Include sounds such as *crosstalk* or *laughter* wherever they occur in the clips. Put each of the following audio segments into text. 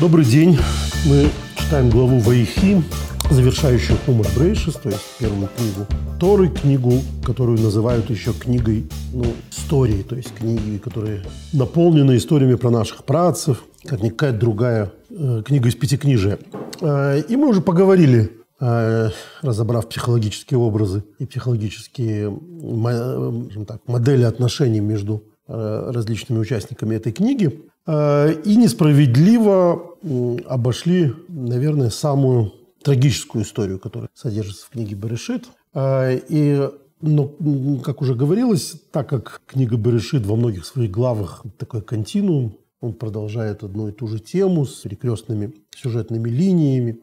Добрый день. Мы читаем главу Ваихи, завершающую Хумар Брейшис, то есть первую книгу Торы, книгу, которую называют еще книгой ну, истории, то есть книги, которые наполнены историями про наших працев, как никакая другая э, книга из пятикнижия. Э, и мы уже поговорили э, разобрав психологические образы и психологические так, модели отношений между э, различными участниками этой книги. Э, и несправедливо обошли, наверное, самую трагическую историю, которая содержится в книге Берешит. Э, и но, как уже говорилось, так как книга Берешит во многих своих главах такой континуум, он продолжает одну и ту же тему с перекрестными сюжетными линиями,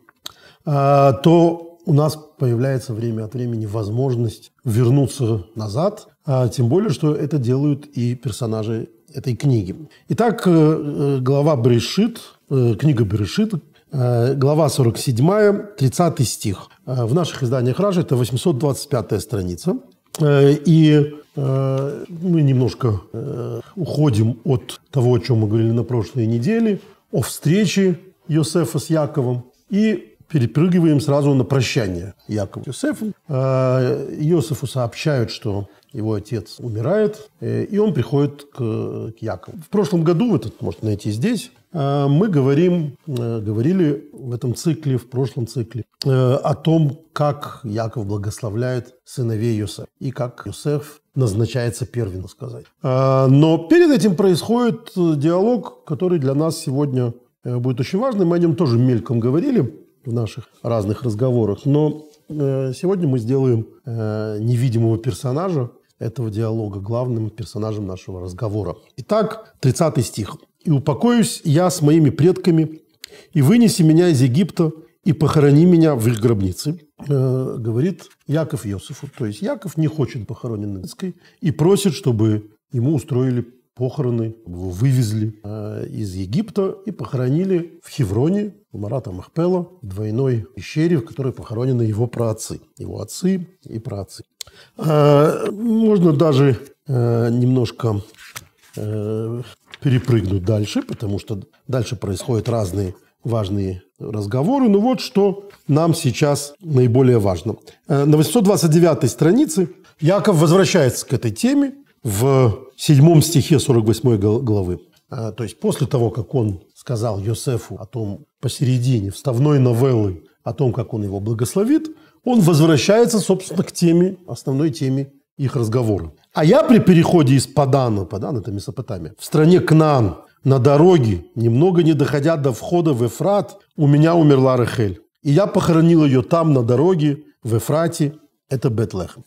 э, то у нас появляется время от времени возможность вернуться назад, а тем более, что это делают и персонажи этой книги. Итак, э, э, глава Берешит, э, книга Берешит, глава 47, 30 стих. В наших изданиях Ражи это 825 страница. И мы немножко уходим от того, о чем мы говорили на прошлой неделе, о встрече Йосефа с Яковом, и перепрыгиваем сразу на прощание Якова с Йосефом. Иосифу сообщают, что его отец умирает, э, и он приходит к, к Якову. В прошлом году, вы это можете найти здесь, э, мы говорим, э, говорили в этом цикле, в прошлом цикле, о том, как Яков благословляет сыновей Йосефа и как Йосеф назначается первым, сказать. Но перед этим происходит диалог, который для нас сегодня будет очень важным. Мы о нем тоже мельком говорили в наших разных разговорах. Но сегодня мы сделаем невидимого персонажа, этого диалога, главным персонажем нашего разговора. Итак, 30 стих. «И упокоюсь я с моими предками, и вынеси меня из Египта, и похорони меня в их гробнице», э, говорит Яков Иосифу. То есть Яков не хочет похоронен на и просит, чтобы ему устроили похороны, его вывезли э, из Египта и похоронили в Хевроне, у Марата Махпела, в двойной пещере, в которой похоронены его праотцы, его отцы и праотцы. Э, можно даже э, немножко перепрыгнуть дальше, потому что дальше происходят разные важные разговоры. Но вот что нам сейчас наиболее важно. На 829 странице Яков возвращается к этой теме в седьмом стихе 48 главы. То есть после того, как он сказал Йосефу о том посередине вставной новеллы, о том, как он его благословит – он возвращается, собственно, к теме, основной теме их разговора. А я при переходе из Падана, Падан – это Месопотамия, в стране Кнан, на дороге, немного не доходя до входа в Эфрат, у меня умерла Рахель. И я похоронил ее там, на дороге, в Эфрате, это Бетлехем.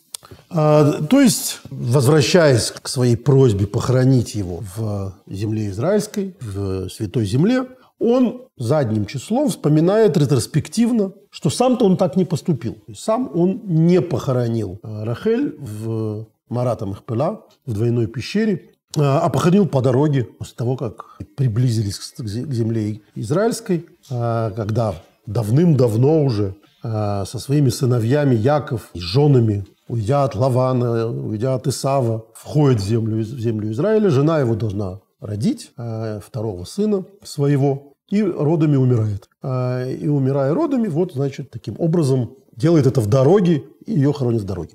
А, то есть, возвращаясь к своей просьбе похоронить его в земле израильской, в святой земле, он задним числом вспоминает ретроспективно, что сам-то он так не поступил. Сам он не похоронил э, Рахель в Марата Махпела, в двойной пещере, э, а похоронил по дороге после того, как приблизились к земле израильской, э, когда давным-давно уже со своими сыновьями Яков и женами, уйдя от Лавана, уйдя от Исава, входит в землю, в землю Израиля. Жена его должна родить второго сына своего и родами умирает. А, и умирая родами, вот, значит, таким образом делает это в дороге, и ее хоронят в дороге.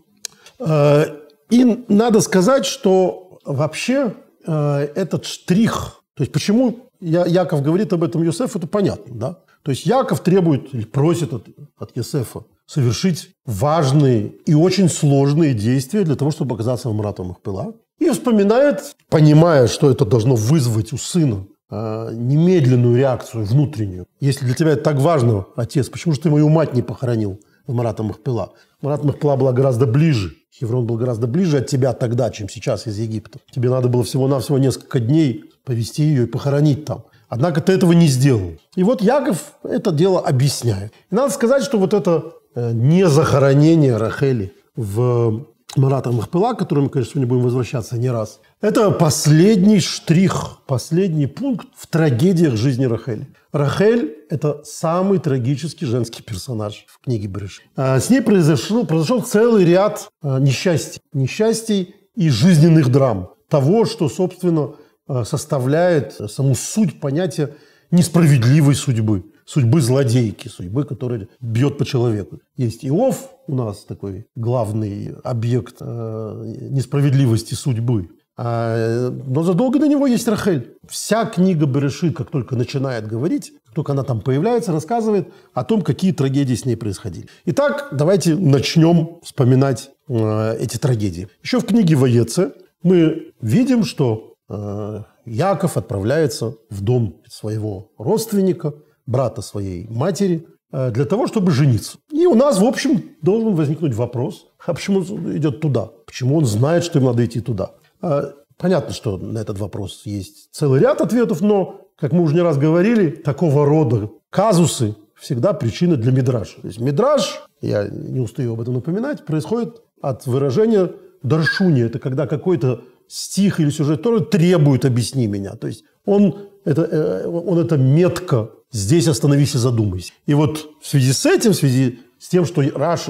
А, и надо сказать, что вообще этот штрих, то есть почему Яков говорит об этом Йосефу, это понятно, да? То есть Яков требует или просит от, от Йосефа совершить важные и очень сложные действия для того, чтобы оказаться в Мратом Махпела. И вспоминает, понимая, что это должно вызвать у сына а, немедленную реакцию внутреннюю. Если для тебя это так важно, отец, почему же ты мою мать не похоронил в Марата Махпила? Марат Махпила была гораздо ближе. Хеврон был гораздо ближе от тебя тогда, чем сейчас из Египта. Тебе надо было всего-навсего несколько дней повести ее и похоронить там. Однако ты этого не сделал. И вот Яков это дело объясняет. И надо сказать, что вот это э, незахоронение Рахели в Марата Махпила, к которому конечно, сегодня будем возвращаться не раз, это последний штрих, последний пункт в трагедиях жизни Рахели. Рахель – это самый трагический женский персонаж в книге Бриш. А, с ней произошел, произошел целый ряд а, несчастий. Несчастий и жизненных драм. Того, что, собственно, составляет саму суть понятия несправедливой судьбы, судьбы злодейки, судьбы, которая бьет по человеку. Есть Иов у нас такой главный объект э, несправедливости судьбы. А, но задолго до него есть Рахель. Вся книга Берешит, как только начинает говорить, как только она там появляется, рассказывает о том, какие трагедии с ней происходили. Итак, давайте начнем вспоминать э, эти трагедии. Еще в книге Воеце мы видим, что э, Яков отправляется в дом своего родственника, брата своей матери, э, для того, чтобы жениться. И у нас, в общем, должен возникнуть вопрос, а почему он идет туда? Почему он знает, что им надо идти туда? А, понятно, что на этот вопрос есть целый ряд ответов, но, как мы уже не раз говорили, такого рода казусы всегда причина для мидража. То есть мидраж, я не устаю об этом напоминать, происходит от выражения даршуни. Это когда какой-то стих или сюжет тоже требует «объясни меня». То есть он это, э, он это метко «здесь остановись и задумайся». И вот в связи с этим, в связи с тем, что, Раш,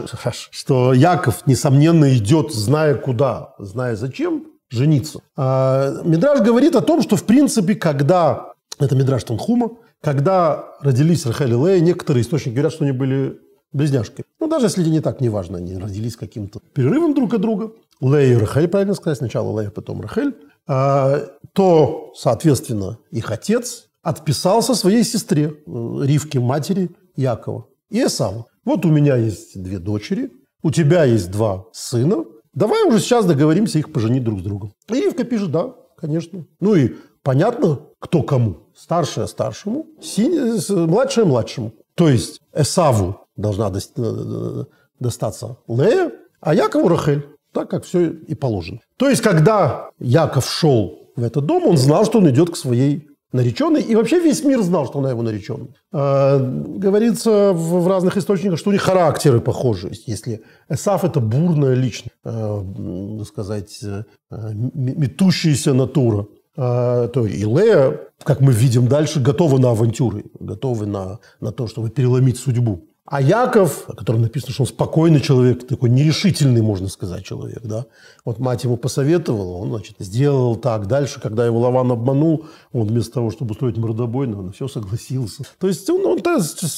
что Яков, несомненно, идет, зная куда, зная зачем, жениться. А Мидраж говорит о том, что, в принципе, когда, это Мидраж Танхума, когда родились Рахель и Лея, некоторые источники говорят, что они были близняшками. Ну, даже если не так, неважно, они родились каким-то перерывом друг от друга. Лея и Рахель, правильно сказать, сначала Лея, потом Рахель. А, то, соответственно, их отец отписался своей сестре, э, Ривке, матери Якова, и Эсаву. Вот у меня есть две дочери, у тебя есть два сына, Давай уже сейчас договоримся их поженить друг с другом. И Ривка пишет, да, конечно. Ну и понятно, кто кому. Старшая старшему, синий, младшая младшему. То есть Эсаву должна э, достаться Лея, а Якову Рахель. Так, как все и положено. То есть, когда Яков шел в этот дом, он знал, что он идет к своей нареченный, и вообще весь мир знал, что она его нареченная. А, говорится в, в разных источниках, что у них характеры похожи. Если Эсаф – это бурная личность, а, сказать, а, метущаяся натура, а, то и Лея, как мы видим дальше, готова на авантюры, готова на, на то, чтобы переломить судьбу. А Яков, о котором написано, что он спокойный человек, такой нерешительный, можно сказать, человек, да. Вот мать ему посоветовала, он, значит, сделал так. Дальше, когда его Лаван обманул, он вместо того, чтобы устроить мордобой, он все согласился. То есть он, он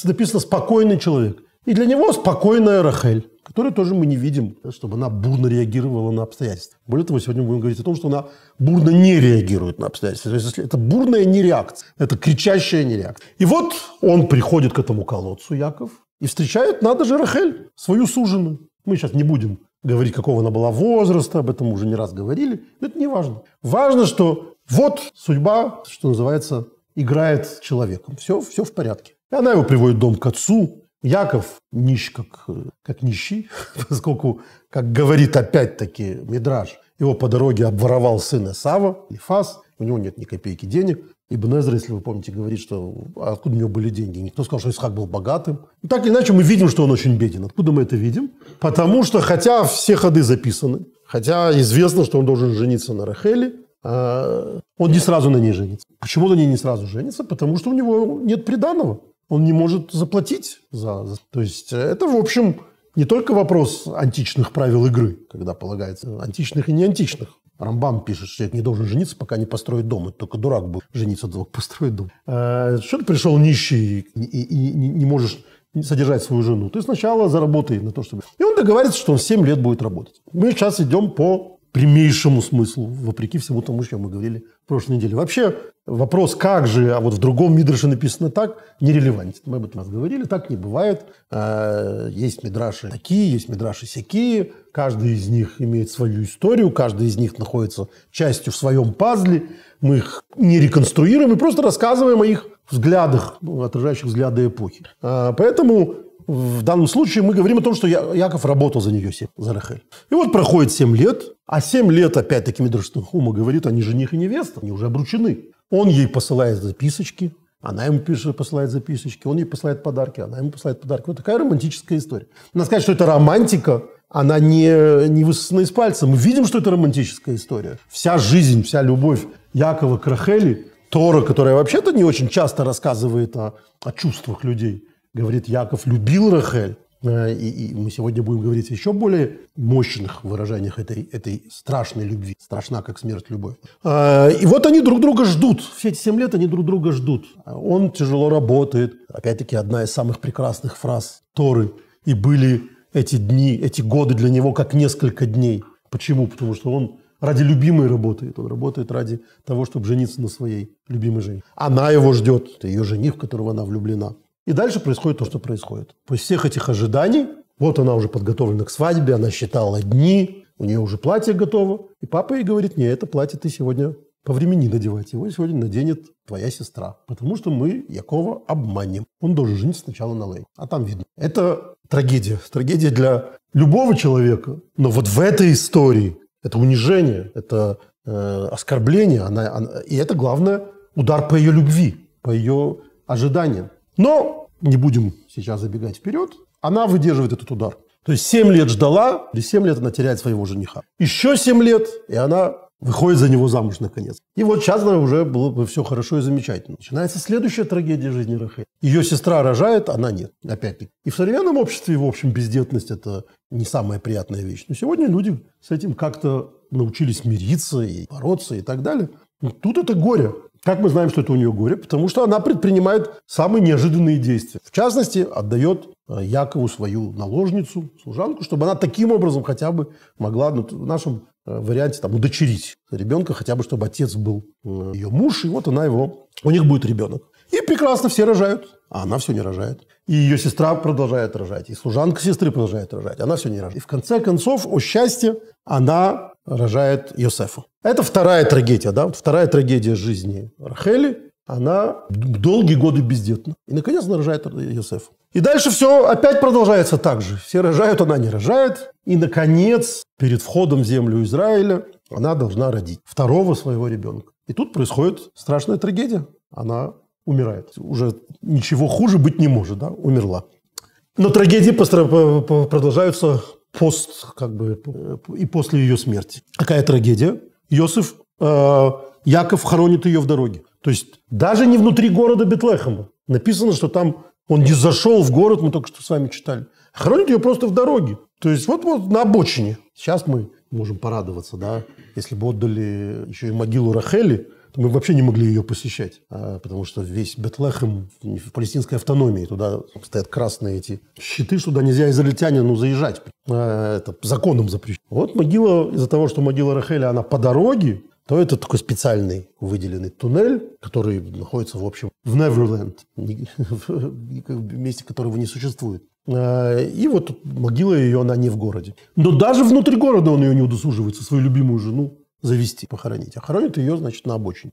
написано спокойный человек. И для него спокойная Рахель, которую тоже мы не видим, чтобы она бурно реагировала на обстоятельства. Более того, сегодня мы будем говорить о том, что она бурно не реагирует на обстоятельства. То есть это бурная нереакция, это кричащая нереакция. И вот он приходит к этому колодцу, Яков, и встречает, надо же, Рахель, свою суженую. Мы сейчас не будем говорить, какого она была возраста, об этом мы уже не раз говорили. Но это не важно. Важно, что вот судьба, что называется, играет с человеком. Все, все в порядке. И она его приводит в дом к отцу. Яков нищ, как, как нищий, *laughs* поскольку, как говорит опять-таки Мидраж, его по дороге обворовал сын Исава, Лифас, у него нет ни копейки денег. Ибн Эзра, если вы помните, говорит, что откуда у него были деньги. Никто сказал, что Исхак был богатым. Так или иначе мы видим, что он очень беден. Откуда мы это видим? Потому что, хотя все ходы записаны, хотя известно, что он должен жениться на Рахеле, а, он не сразу на ней женится. Почему на ней не сразу женится? Потому что у него нет приданого. Он не может заплатить за... То есть это, в общем, не только вопрос античных правил игры, когда полагается античных и не античных. Рамбам пишет, что человек не должен жениться, пока не построит дом. Это только дурак будет жениться, только построить дом. А, что ты пришел нищий и, и, и не можешь содержать свою жену? Ты сначала заработай на то, чтобы... И он договаривается, что он 7 лет будет работать. Мы сейчас идем по прямейшему смыслу, вопреки всему тому, что мы говорили в прошлой неделе. Вообще вопрос, как же, а вот в другом Мидраше написано так, нерелевантен. Мы об этом раз говорили, так не бывает. А, есть Мидраши такие, есть Мидраши всякие. Каждый из них имеет свою историю, каждый из них находится частью в своем пазле. Мы их не реконструируем, мы просто рассказываем о их взглядах, отражающих взгляды эпохи. А, поэтому в данном случае мы говорим о том, что Яков работал за нее, за Рахель. И вот проходит 7 лет, а 7 лет, опять-таки, Мидрштанхума говорит, они жених и невеста, они уже обручены. Он ей посылает записочки, она ему пишет, посылает записочки, он ей посылает подарки, она ему посылает подарки. Вот такая романтическая история. Надо сказать, что это романтика, она не, не высосана из пальца. Мы видим, что это романтическая история. Вся жизнь, вся любовь Якова к Рахели, Тора, которая вообще-то не очень часто рассказывает о, о чувствах людей, говорит, Яков любил Рахель, Э, и, и мы сегодня будем говорить о еще более мощных выражениях этой, этой страшной любви. Страшна, как смерть любовь. Э, и вот они друг друга ждут. Все эти семь лет они друг друга ждут. Он тяжело работает. Опять-таки, одна из самых прекрасных фраз Торы. И были эти дни, эти годы для него как несколько дней. Почему? Потому что он ради любимой работает. Он работает ради того, чтобы жениться на своей любимой жене. Она его ждет. Это ее жених, в которого она влюблена. И дальше происходит то, что происходит. После всех этих ожиданий, вот она уже подготовлена к свадьбе, она считала дни, у нее уже платье готово. И папа ей говорит, не, это платье ты сегодня по времени надевать. Его сегодня наденет твоя сестра. Потому что мы Якова обманем. Он должен жениться сначала на Лей. А там видно. Это трагедия. Трагедия для любого человека. Но вот в этой истории это унижение, это э, оскорбление. Она, она, и это, главное, удар по ее любви, по ее ожиданиям. Но не будем сейчас забегать вперед. Она выдерживает этот удар. То есть 7 лет ждала, и 7 лет она теряет своего жениха. Еще 7 лет, и она выходит за него замуж наконец. И вот сейчас она уже было бы все хорошо и замечательно. Начинается следующая трагедия жизни Рахель. Ее сестра рожает, она нет. Опять-таки. И в современном обществе, в общем, бездетность – это не самая приятная вещь. Но сегодня люди с этим как-то научились мириться и бороться и так далее. Но тут это горе. Как мы знаем, что это у нее горе? Потому что она предпринимает самые неожиданные действия. В частности, отдает э, Якову свою наложницу, служанку, чтобы она таким образом хотя бы могла ну, в нашем э, варианте там, удочерить ребенка, хотя бы чтобы отец был э, ее муж, и вот она его, у них будет ребенок. И прекрасно все рожают, а она все не рожает. И ее сестра продолжает рожать, и служанка сестры продолжает рожать, она все не рожает. И в конце концов, о счастье, она рожает Йосефа. Это вторая трагедия, да, вот вторая трагедия жизни Рахели. Она долгие годы бездетна. И, наконец, она рожает Йосефа. И дальше все опять продолжается так же. Все рожают, она не рожает. И, наконец, перед входом в землю Израиля она должна родить второго своего ребенка. И тут происходит страшная трагедия. Она умирает. Уже ничего хуже быть не может, да, умерла. Но трагедии продолжаются пост, как бы, и после ее смерти. Какая трагедия? Иосиф, э, Яков хоронит ее в дороге. То есть даже не внутри города Бетлехема. Написано, что там он не зашел в город, мы только что с вами читали. Хоронит ее просто в дороге. То есть вот, вот на обочине. Сейчас мы можем порадоваться, да, если бы отдали еще и могилу Рахели, мы вообще не могли ее посещать, а, потому что весь Бетлехем в палестинской автономии, туда стоят красные эти щиты, что туда нельзя израильтянину заезжать. А, это законом запрещено. Вот могила, из-за того, что могила Рахеля, она по дороге, то это такой специальный выделенный туннель, который находится, в общем, в Неверленд, *laughs* месте которого не существует. А, и вот могила ее, она не в городе. Но даже внутри города он ее не удосуживается, свою любимую жену завести, похоронить. А хоронят ее, значит, на обочине.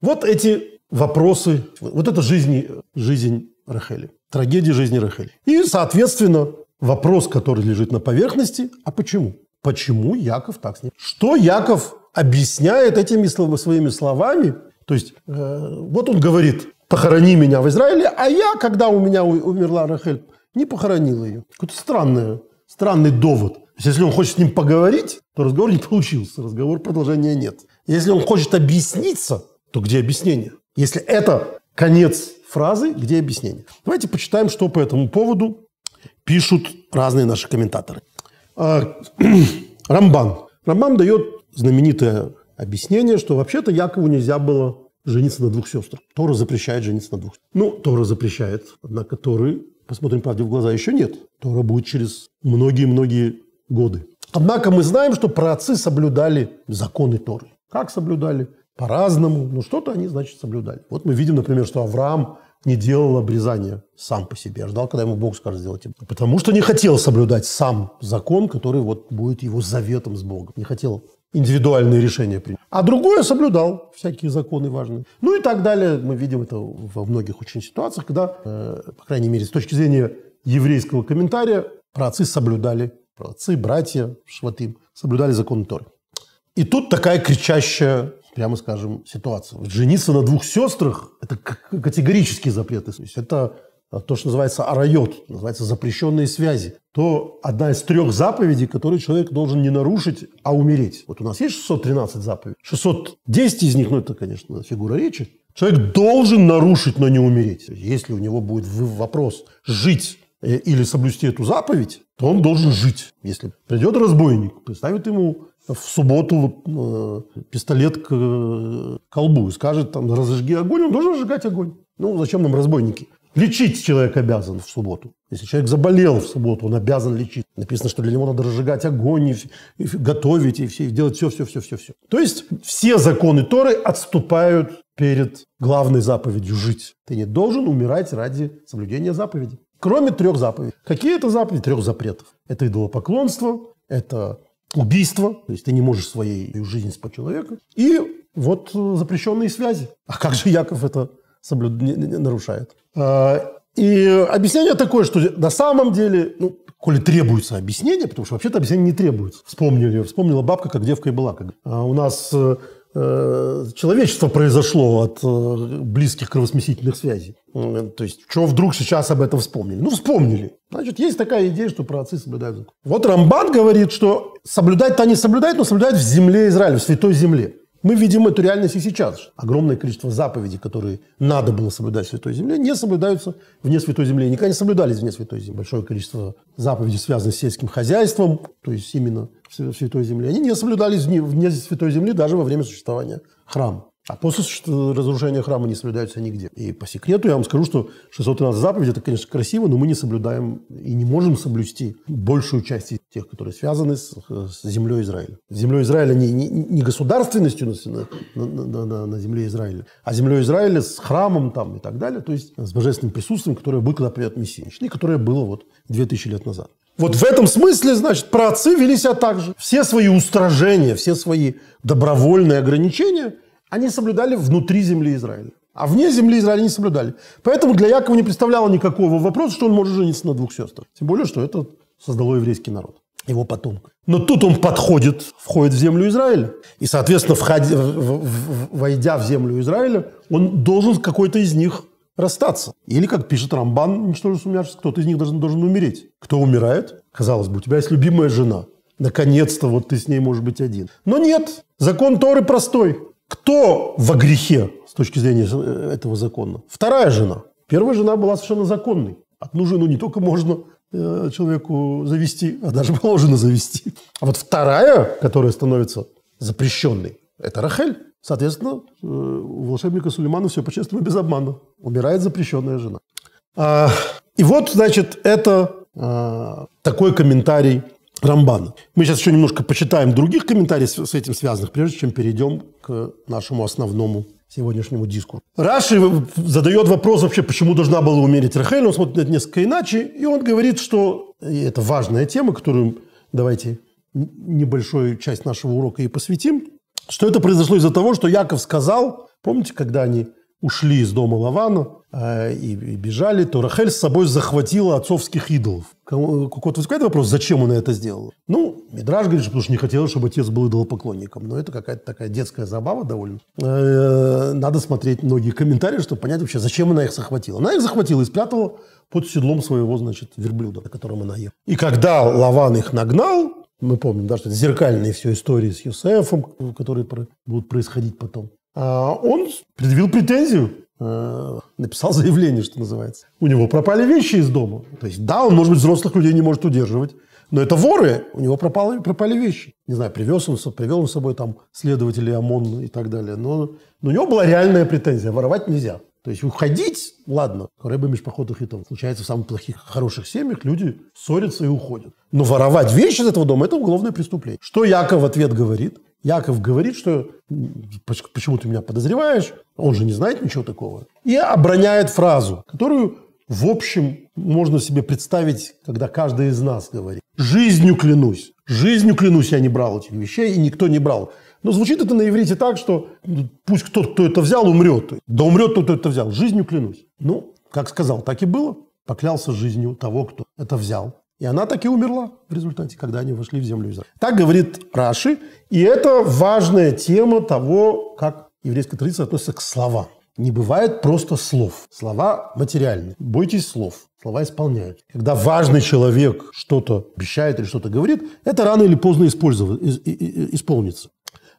Вот эти вопросы, вот это жизнь, жизнь Рахели, трагедия жизни Рахели. И, соответственно, вопрос, который лежит на поверхности, а почему? Почему Яков так с ним? Что Яков объясняет этими своими словами? То есть, э, вот он говорит, похорони меня в Израиле, а я, когда у меня умерла Рахель, не похоронил ее. Какой-то странный, странный довод. Если он хочет с ним поговорить, то разговор не получился, разговор продолжения нет. Если он хочет объясниться, то где объяснение? Если это конец фразы, где объяснение? Давайте почитаем, что по этому поводу пишут разные наши комментаторы. А, *clears throat* Рамбан. Рамбан дает знаменитое объяснение, что вообще-то Якову нельзя было жениться на двух сестрах. Тора запрещает жениться на двух. Ну, Тора запрещает, однако Торы, посмотрим правде в глаза, еще нет. Тора будет через многие-многие годы. Однако мы знаем, что праотцы соблюдали законы Торы. Как соблюдали? По-разному. Но что-то они, значит, соблюдали. Вот мы видим, например, что Авраам не делал обрезания сам по себе. А ждал, когда ему Бог скажет сделать. Потому что не хотел соблюдать сам закон, который вот будет его заветом с Богом. Не хотел индивидуальные решения принять. А другое соблюдал всякие законы важные. Ну и так далее. Мы видим это во многих очень ситуациях, когда, э, по крайней мере, с точки зрения еврейского комментария, праотцы соблюдали отцы, братья, шватым, соблюдали законы Торы. И тут такая кричащая, прямо скажем, ситуация. Жениться на двух сестрах – это категорический запрет. То есть это то, что называется арайот, называется запрещенные связи. То одна из трех заповедей, которые человек должен не нарушить, а умереть. Вот у нас есть 613 заповедей. 610 из них, ну это, конечно, фигура речи. Человек должен нарушить, но не умереть. Если у него будет вопрос жить э, или соблюсти эту заповедь, то он должен жить. Если придет разбойник, представит ему в субботу э, пистолет к э, колбу и скажет, там, разожги огонь, он должен разжигать огонь. Ну, зачем нам разбойники? Лечить человек обязан в субботу. Если человек заболел в субботу, он обязан лечить. Написано, что для него надо разжигать огонь, и, и готовить, и, все, и делать все, все, все, все, все. То есть все законы Торы отступают перед главной заповедью жить. Ты не должен умирать ради соблюдения заповеди. Кроме трех заповедей. Какие это заповеди? Трех запретов. Это идолопоклонство, это убийство, то есть ты не можешь своей жизнь спать человека, и вот запрещенные связи. А как же Яков это соблюд... не, не, нарушает? А, и объяснение такое, что на самом деле, ну, коли требуется объяснение, потому что вообще-то объяснение не требуется. Вспомнили, вспомнила бабка, как девка и была. Как, а у нас э, Э, человечество произошло от э, близких кровосмесительных связей. Э, то есть, что вдруг сейчас об этом вспомнили? Ну, вспомнили. Значит, есть такая идея, что праотцы соблюдают закон. Вот Рамбан говорит, что соблюдать-то они соблюдают, но соблюдают в земле Израиля, в святой земле. Мы видим эту реальность и сейчас. Огромное количество заповедей, которые надо было соблюдать в Святой Земле, не соблюдаются вне Святой Земли. И никогда не соблюдались вне Святой Земли. Большое количество заповедей, связанных с сельским хозяйством, то есть именно Святой Земле, они не соблюдались вне, вне Святой Земли даже во время существования храма. А после разрушения храма не соблюдаются нигде. И по секрету я вам скажу, что 613 заповедей – это, конечно, красиво, но мы не соблюдаем и не можем соблюсти большую часть из тех, которые связаны с, с землей Израиля. Землей Израиля не, не, не государственностью на, на, на, на земле Израиля, а землей Израиля с храмом там и так далее, то есть с божественным присутствием, которое было когда придет Мессия, и которое было вот 2000 лет назад. Вот в этом смысле, значит, праотцы вели себя так же. Все свои устражения, все свои добровольные ограничения – они соблюдали внутри земли Израиля. А вне земли Израиля не соблюдали. Поэтому для Якова не представляло никакого вопроса, что он может жениться на двух сестрах. Тем более, что это создало еврейский народ, его потомка. Но тут он подходит, входит в землю Израиля. И, соответственно, входя, войдя в землю Израиля, он должен какой-то из них расстаться. Или, как пишет Рамбан, ничтоже сумняшись, кто-то из них должен, должен умереть. Кто умирает? Казалось бы, у тебя есть любимая жена. Наконец-то вот ты с ней можешь быть один. Но нет. Закон Торы простой. Кто во грехе с точки зрения э, этого закона? Вторая жена. Первая жена была совершенно законной. Одну жену не только можно э, человеку завести, а даже *laughs* положено завести. А вот вторая, которая становится запрещенной, это Рахель. Соответственно, э, у волшебника Сулеймана все по-честному без обмана. Умирает запрещенная жена. А, и вот, значит, это а, такой комментарий Рамбана. Мы сейчас еще немножко почитаем других комментариев с этим связанных, прежде чем перейдем к нашему основному сегодняшнему диску. Раши задает вопрос вообще, почему должна была умереть Рахель. Он смотрит на это несколько иначе, и он говорит, что и это важная тема, которую давайте небольшую часть нашего урока и посвятим, что это произошло из-за того, что Яков сказал, помните, когда они ушли из дома Лавана э, и, и бежали, то Рахель с собой захватила отцовских идолов. Какой-то возникает вопрос, зачем он это сделал? Ну, Мидраж говорит, что потому что не хотел, чтобы отец был идолопоклонником. Но это какая-то такая детская забава довольно. Э, надо смотреть многие комментарии, чтобы понять вообще, зачем она их захватила. Она их захватила и спрятала под седлом своего, значит, верблюда, на котором она ехала. И когда Лаван их нагнал, мы помним, да, что это зеркальные все истории с Юсефом, которые будут происходить потом. А он предъявил претензию, э, написал заявление, что называется. У него пропали вещи из дома. То есть, да, он, может быть, взрослых людей не может удерживать, но это воры, у него пропали, пропали вещи. Не знаю, привез он, привел он с собой там следователей ОМОН и так далее. Но, но у него была реальная претензия, воровать нельзя. То есть уходить, ладно, рыба межпоходных и там случается в самых плохих, хороших семьях, люди ссорятся и уходят. Но воровать вещи из этого дома – это уголовное преступление. Что Яков в ответ говорит? Яков говорит, что почему ты меня подозреваешь, он же не знает ничего такого. И обороняет фразу, которую, в общем, можно себе представить, когда каждый из нас говорит. «Жизнью клянусь, жизнью клянусь, я не брал этих вещей, и никто не брал». Но звучит это на иврите так, что пусть кто-то, кто это взял, умрет. Да умрет тот, кто это взял. Жизнью клянусь. Ну, как сказал, так и было. Поклялся жизнью того, кто это взял. И она так и умерла в результате, когда они вошли в землю Израиля. Так говорит Раши. И это важная тема того, как еврейская традиция относится к словам. Не бывает просто слов. Слова материальны. Бойтесь слов. Слова исполняют. Когда важный человек что-то обещает или что-то говорит, это рано или поздно исполнится.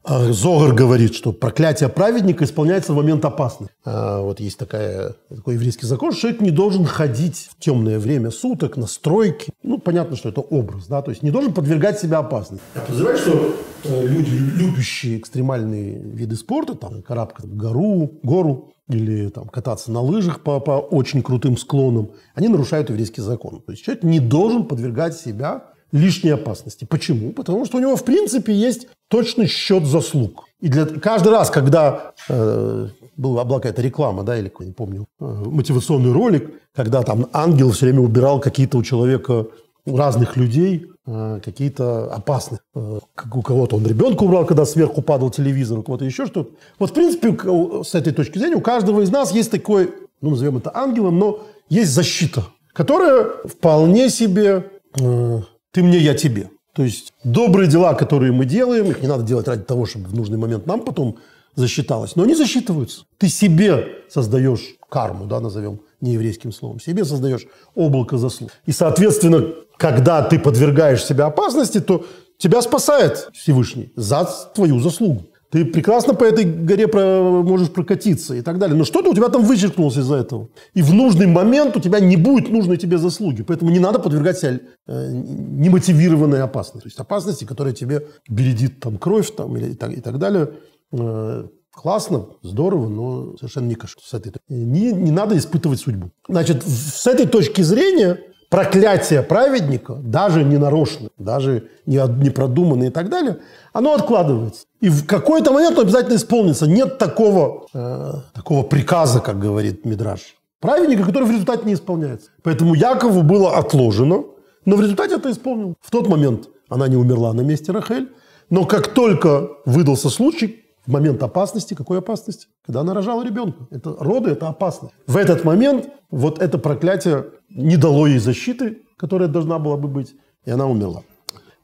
А Зогар говорит, что проклятие праведника исполняется в момент опасности. А вот есть такая, такой еврейский закон, что человек не должен ходить в темное время суток на стройки. Ну, понятно, что это образ, да, то есть не должен подвергать себя опасности. Я подозреваю, что э, люди, любящие экстремальные виды спорта, там, карабкать в гору, гору, или там, кататься на лыжах по, по очень крутым склонам, они нарушают еврейский закон. То есть человек не должен подвергать себя лишней опасности. Почему? Потому что у него, в принципе, есть точный счет заслуг. И для, каждый раз, когда э, была, была какая-то реклама, да, или, не помню, э, мотивационный ролик, когда там ангел все время убирал какие-то у человека разных людей, э, какие-то опасные. Э, как у кого-то он ребенка убрал, когда сверху падал телевизор, у кого-то еще что-то. Вот, в принципе, с этой точки зрения, у каждого из нас есть такой, ну, назовем это ангелом, но есть защита, которая вполне себе э, ты мне, я тебе. То есть добрые дела, которые мы делаем, их не надо делать ради того, чтобы в нужный момент нам потом засчиталось. Но они засчитываются. Ты себе создаешь карму, да, назовем нееврейским словом. Себе создаешь облако заслуг. И, соответственно, когда ты подвергаешь себя опасности, то тебя спасает Всевышний за твою заслугу. Ты прекрасно по этой горе можешь прокатиться и так далее. Но что-то у тебя там вычеркнулось из-за этого. И в нужный момент у тебя не будет нужной тебе заслуги. Поэтому не надо подвергать себя э, немотивированной опасности. То есть опасности, которая тебе бередит там кровь там, или, и, так, и так далее. Э, классно, здорово, но совершенно не кажется. С этой... не, не надо испытывать судьбу. Значит, с этой точки зрения проклятие праведника, даже не нарочно, даже не, не продуманное и так далее, оно откладывается. И в какой-то момент он обязательно исполнится. Нет такого, э, такого приказа, как говорит Мидраш. Праведника, который в результате не исполняется. Поэтому Якову было отложено, но в результате это исполнил. В тот момент она не умерла на месте Рахель, но как только выдался случай, в момент опасности, какой опасности? Когда она рожала ребенка. Это роды, это опасно. В этот момент вот это проклятие не дало ей защиты, которая должна была бы быть, и она умерла.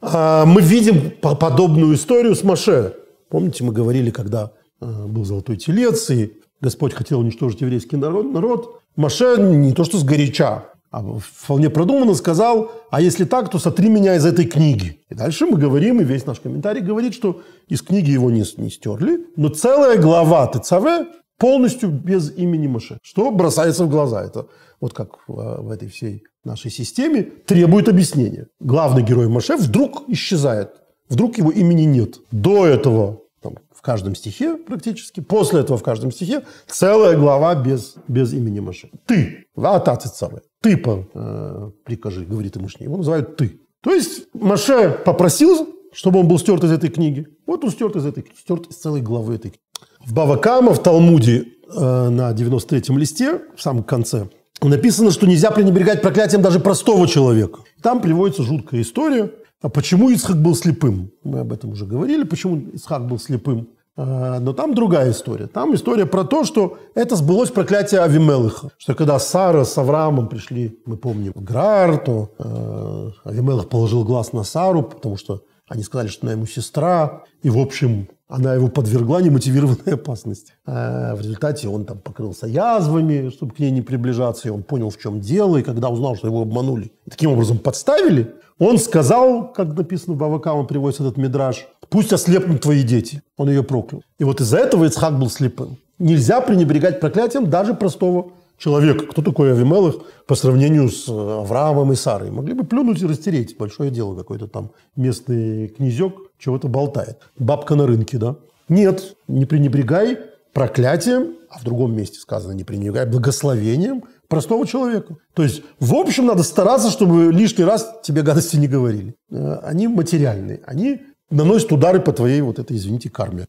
А, мы видим подобную историю с Маше. Помните, мы говорили, когда э, был золотой телец, и Господь хотел уничтожить еврейский народ, народ. Маше не то что сгоряча, вполне продуманно сказал, а если так, то сотри меня из этой книги. И дальше мы говорим, и весь наш комментарий говорит, что из книги его не, не стерли, но целая глава ТЦВ полностью без имени Маше. Что бросается в глаза. Это вот как в, в этой всей нашей системе требует объяснения. Главный герой Маше вдруг исчезает. Вдруг его имени нет. До этого в каждом стихе практически, после этого в каждом стихе целая глава без, без имени Маше. Ты, Ваатаци цаве, ты э, прикажи, говорит ему Его называют ты. То есть Маше попросил, чтобы он был стерт из этой книги. Вот он стерт из этой книги, стерт из целой главы этой книги. В Бавакама, в Талмуде э, на 93-м листе, в самом конце, написано, что нельзя пренебрегать проклятием даже простого человека. Там приводится жуткая история. А почему Исхак был слепым? Мы об этом уже говорили, почему Исхак был слепым. А, но там другая история. Там история про то, что это сбылось проклятие Авимелыха. Что когда Сара с Авраамом пришли, мы помним, в Грар, то э, Авимелых положил глаз на Сару, потому что они сказали, что она ему сестра. И, в общем, она его подвергла немотивированной *laughs* опасности. А в результате он там покрылся язвами, чтобы к ней не приближаться, и он понял, в чем дело, и когда узнал, что его обманули, таким образом подставили, он сказал, как написано в Бавака, он приводит этот мидраж, пусть ослепнут твои дети. Он ее проклял. И вот из-за этого Ицхак был слепым. Нельзя пренебрегать проклятием даже простого человека. Кто такой Авимелых по сравнению с э, Авраамом и Сарой? Могли бы плюнуть и растереть. Большое дело какой-то там местный князек чего-то болтает. Бабка на рынке, да? Нет, не пренебрегай проклятием, а в другом месте сказано, не пренебрегай благословением простого человека. То есть, в общем, надо стараться, чтобы лишний раз тебе гадости не говорили. Э, они материальные, они наносят удары по твоей вот этой, извините, карме.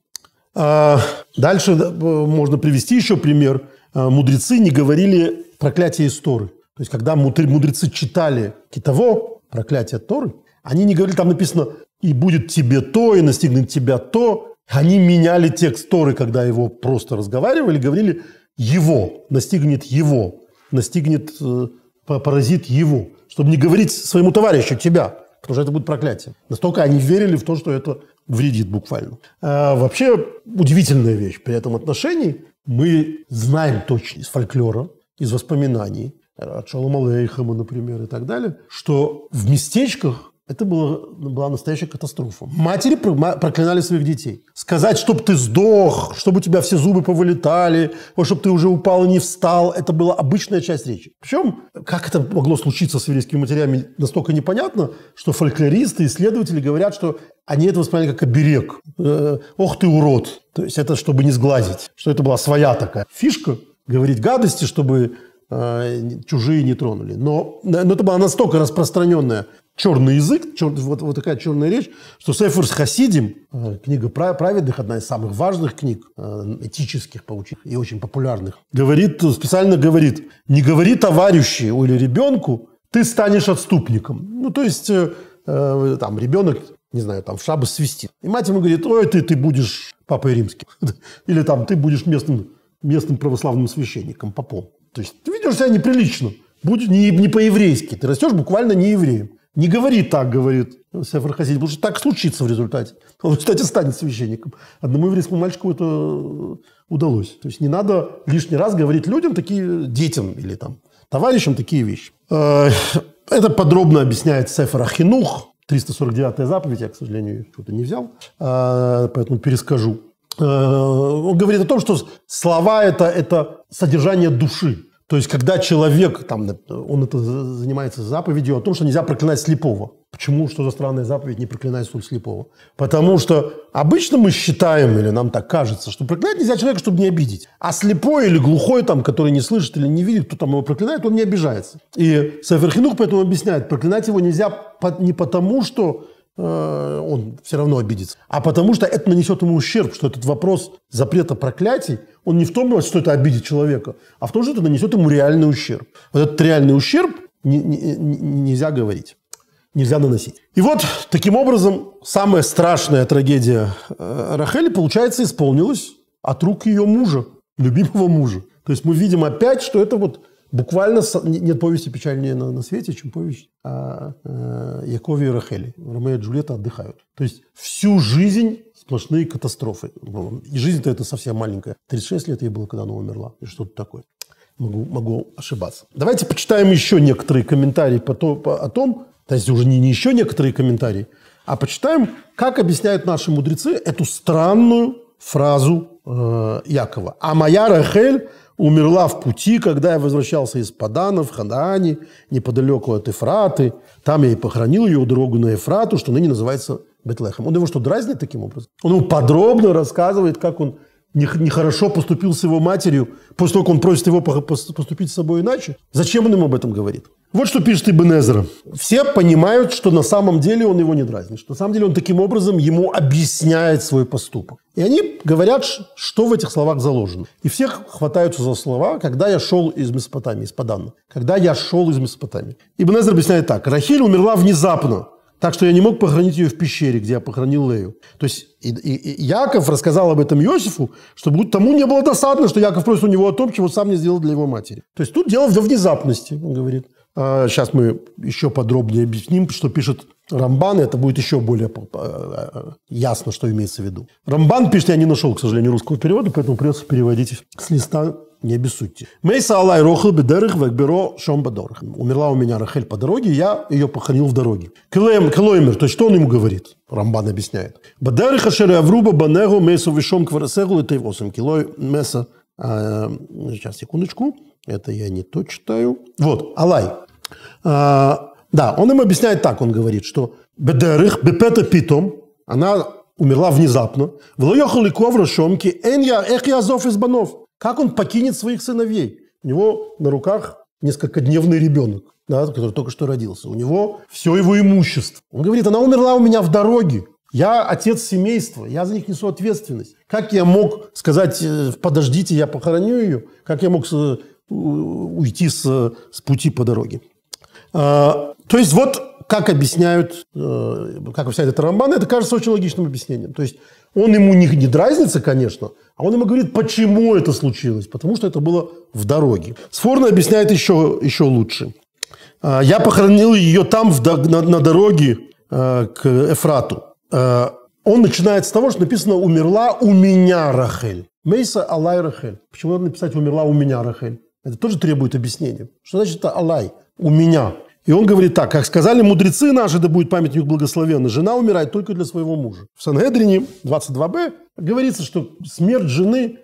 А, дальше можно привести еще пример. А, мудрецы не говорили проклятие из Торы. То есть, когда мудрецы читали китово, проклятие Торы, они не говорили, там написано и будет тебе то, и настигнет тебя то. Они меняли текст Торы, когда его просто разговаривали, говорили его, настигнет его, настигнет, э, поразит его, чтобы не говорить своему товарищу тебя, потому что это будет проклятие. Настолько они верили в то, что это вредит буквально. А вообще удивительная вещь при этом отношении. Мы знаем точно из фольклора, из воспоминаний, от Шалома Алейхама, например, и так далее, что в местечках это было, была настоящая катастрофа. Матери проклинали своих детей. Сказать, чтобы ты сдох, чтобы у тебя все зубы повылетали, чтобы ты уже упал и не встал, это была обычная часть речи. Причем, как это могло случиться с еврейскими матерями, настолько непонятно, что фольклористы, исследователи говорят, что они это воспринимали как оберег. Э, Ох ты урод. То есть это чтобы не сглазить. Что это была своя такая фишка, говорить гадости, чтобы э, чужие не тронули. Но, но это была настолько распространенная черный язык, чер, вот, вот такая черная речь, что Сефер с Хасидим, э, книга праведных, одна из самых важных книг, э, этических, поучих и очень популярных, говорит, специально говорит, не говори товарищу или ребенку, ты станешь отступником. Ну, то есть, э, э, там, ребенок, не знаю, там, в шабы свистит. И мать ему говорит, ой, ты, ты будешь папой римским. *laughs* Или там, ты будешь местным, местным православным священником, попом. То есть, ты ведешь себя неприлично. Будь не, не по-еврейски. Ты растешь буквально не евреем. Не говори так, говорит Сефер Хасид, потому что так случится в результате. Он, кстати, станет священником. Одному еврейскому мальчику это удалось. То есть не надо лишний раз говорить людям такие, детям или там товарищам такие вещи. Э, это подробно объясняет Сефер Ахинух, 349-я заповедь, я, к сожалению, что-то не взял, э, поэтому перескажу. Э, он говорит о том, что слова это, – это содержание души. То есть, когда человек, там, он это занимается заповедью о том, что нельзя проклинать слепого. Почему? Что за странная заповедь не проклинать столь слепого? Потому что обычно мы считаем, или нам так кажется, что проклинать нельзя человека, чтобы не обидеть. А слепой или глухой, там, который не слышит или не видит, кто там его проклинает, он не обижается. И Саферхинух поэтому объясняет, проклинать его нельзя не потому, что он все равно обидится. А потому что это нанесет ему ущерб, что этот вопрос запрета проклятий, он не в том, что это обидит человека, а в том, что это нанесет ему реальный ущерб. Вот этот реальный ущерб не, не, не, нельзя говорить, нельзя наносить. И вот таким образом самая страшная трагедия э, Рахели, получается, исполнилась от рук ее мужа, любимого мужа. То есть мы видим опять, что это вот Буквально нет повести печальнее на, на свете, чем повесть о э, Якове и Рахеле. Ромео и Джульетта отдыхают. То есть всю жизнь сплошные катастрофы. И жизнь-то это совсем маленькая. 36 лет ей было, когда она умерла. И что-то такое. Могу, могу ошибаться. Давайте почитаем еще некоторые комментарии по по, о том, то есть уже не, не еще некоторые комментарии, а почитаем, как объясняют наши мудрецы эту странную фразу э, Якова. «А моя Рахель умерла в пути, когда я возвращался из Падана в Ханаане, неподалеку от Эфраты. Там я и похоронил ее дорогу на Эфрату, что ныне называется Бетлехом. Он его что, дразнит таким образом? Он ему подробно рассказывает, как он нехорошо поступил с его матерью, после того, как он просит его поступить с собой иначе. Зачем он ему об этом говорит? Вот что пишет Ибн Эзра. Все понимают, что на самом деле он его не дразнит. Что на самом деле он таким образом ему объясняет свой поступок. И они говорят, что в этих словах заложено. И все хватаются за слова, когда я шел из Месопотамии, из Паданна. Когда я шел из Месопотамии. Ибн Эзра объясняет так. Рахиль умерла внезапно. Так что я не мог похоронить ее в пещере, где я похоронил Лею. То есть и, и, и Яков рассказал об этом Иосифу, чтобы тому не было досадно, что Яков просит у него о том, чего сам не сделал для его матери. То есть тут дело в внезапности, он говорит. Сейчас а мы еще подробнее объясним, что пишет Рамбан, и это будет еще более э, ясно, что имеется в виду. Рамбан пишет, я не нашел, к сожалению, русского перевода, поэтому придется переводить с листа, не обессудьте. Мейса Алай Рохл Бедерых Векберо Шом Бадорах. Умерла у меня Рахель по дороге, я ее похоронил в дороге. Клоймер, то есть что он ему говорит? Рамбан объясняет. Бадерых Ашер Авруба Банегу Мейсу Вишом Кварасегу это 8 кило Меса. А, сейчас, секундочку. Это я не то читаю. Вот, Алай. А, да, он им объясняет так, он говорит, что бедерых, бепета питом, она умерла внезапно. Влоехали ковра шомки, эн я, эх я зов из банов. Как он покинет своих сыновей? У него на руках несколько дневный ребенок, да, который только что родился. У него все его имущество. Он говорит, она умерла у меня в дороге. Я отец семейства, я за них несу ответственность. Как я мог сказать, э, подождите, я похороню ее? Как я мог э, уйти с, с пути по дороге? А, то есть вот как объясняют, э, как объясняет это Рамбан, это кажется очень логичным объяснением. То есть он ему не, не дразнится, конечно, а он ему говорит, почему это случилось. Потому что это было в дороге. Сфорно объясняет еще, еще лучше. А, я похоронил ее там, в, на, на дороге э, к Эфрату. Э, он начинает с того, что написано «умерла у меня Рахель». Мейса Алай Рахель. Почему надо написать «умерла у меня Рахель»? Это тоже требует объяснения. Что значит это Алай? У меня. И он говорит так, как сказали мудрецы наши, да будет памятник благословенный, жена умирает только для своего мужа. В Сангедрине 22б говорится, что смерть жены,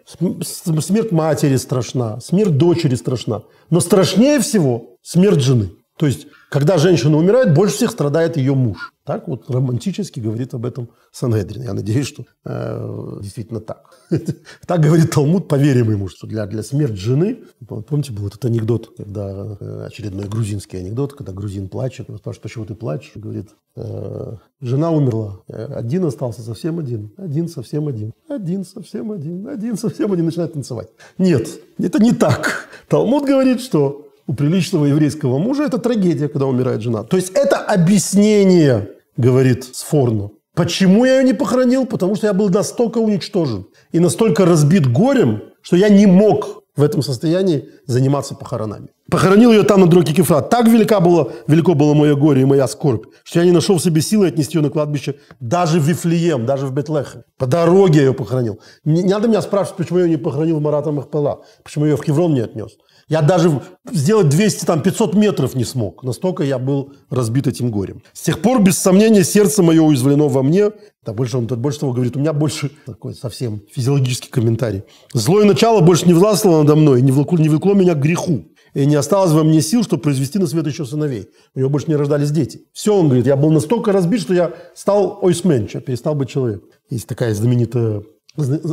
смерть матери страшна, смерть дочери страшна. Но страшнее всего смерть жены. То есть, когда женщина умирает, больше всех страдает ее муж. Так вот романтически говорит об этом Санедрин. Я надеюсь, что э, действительно так. *laughs* так говорит Талмуд, поверим ему, что для, для смерти жены... Помните, был этот анекдот, когда э, очередной грузинский анекдот, когда грузин плачет, он спрашивает, почему ты плачешь? Говорит, э, жена умерла, один остался совсем один, один совсем один, один совсем один, один совсем один, начинает танцевать. Нет, это не так. Талмуд говорит, что у приличного еврейского мужа это трагедия, когда умирает жена. То есть это объяснение, говорит Сфорно. Почему я ее не похоронил? Потому что я был настолько уничтожен и настолько разбит горем, что я не мог в этом состоянии заниматься похоронами. Похоронил ее там на дроге Кефрат. Так велика было, велико было мое горе и моя скорбь, что я не нашел в себе силы отнести ее на кладбище даже в Вифлеем, даже в Бетлехе. По дороге я ее похоронил. Не, не надо меня спрашивать, почему я ее не похоронил в Марата Махпала, почему я ее в Хеврон не отнес. Я даже сделать 200, там, 500 метров не смог. Настолько я был разбит этим горем. С тех пор, без сомнения, сердце мое уязвлено во мне. Да, больше он больше того говорит, у меня больше такой совсем физиологический комментарий. Злое начало больше не властвовало надо мной, не влекло, не влекло меня к греху. И не осталось во мне сил, чтобы произвести на свет еще сыновей. У него больше не рождались дети. Все, он говорит, я был настолько разбит, что я стал ойсменч, я перестал быть человеком. Есть такая знаменитая,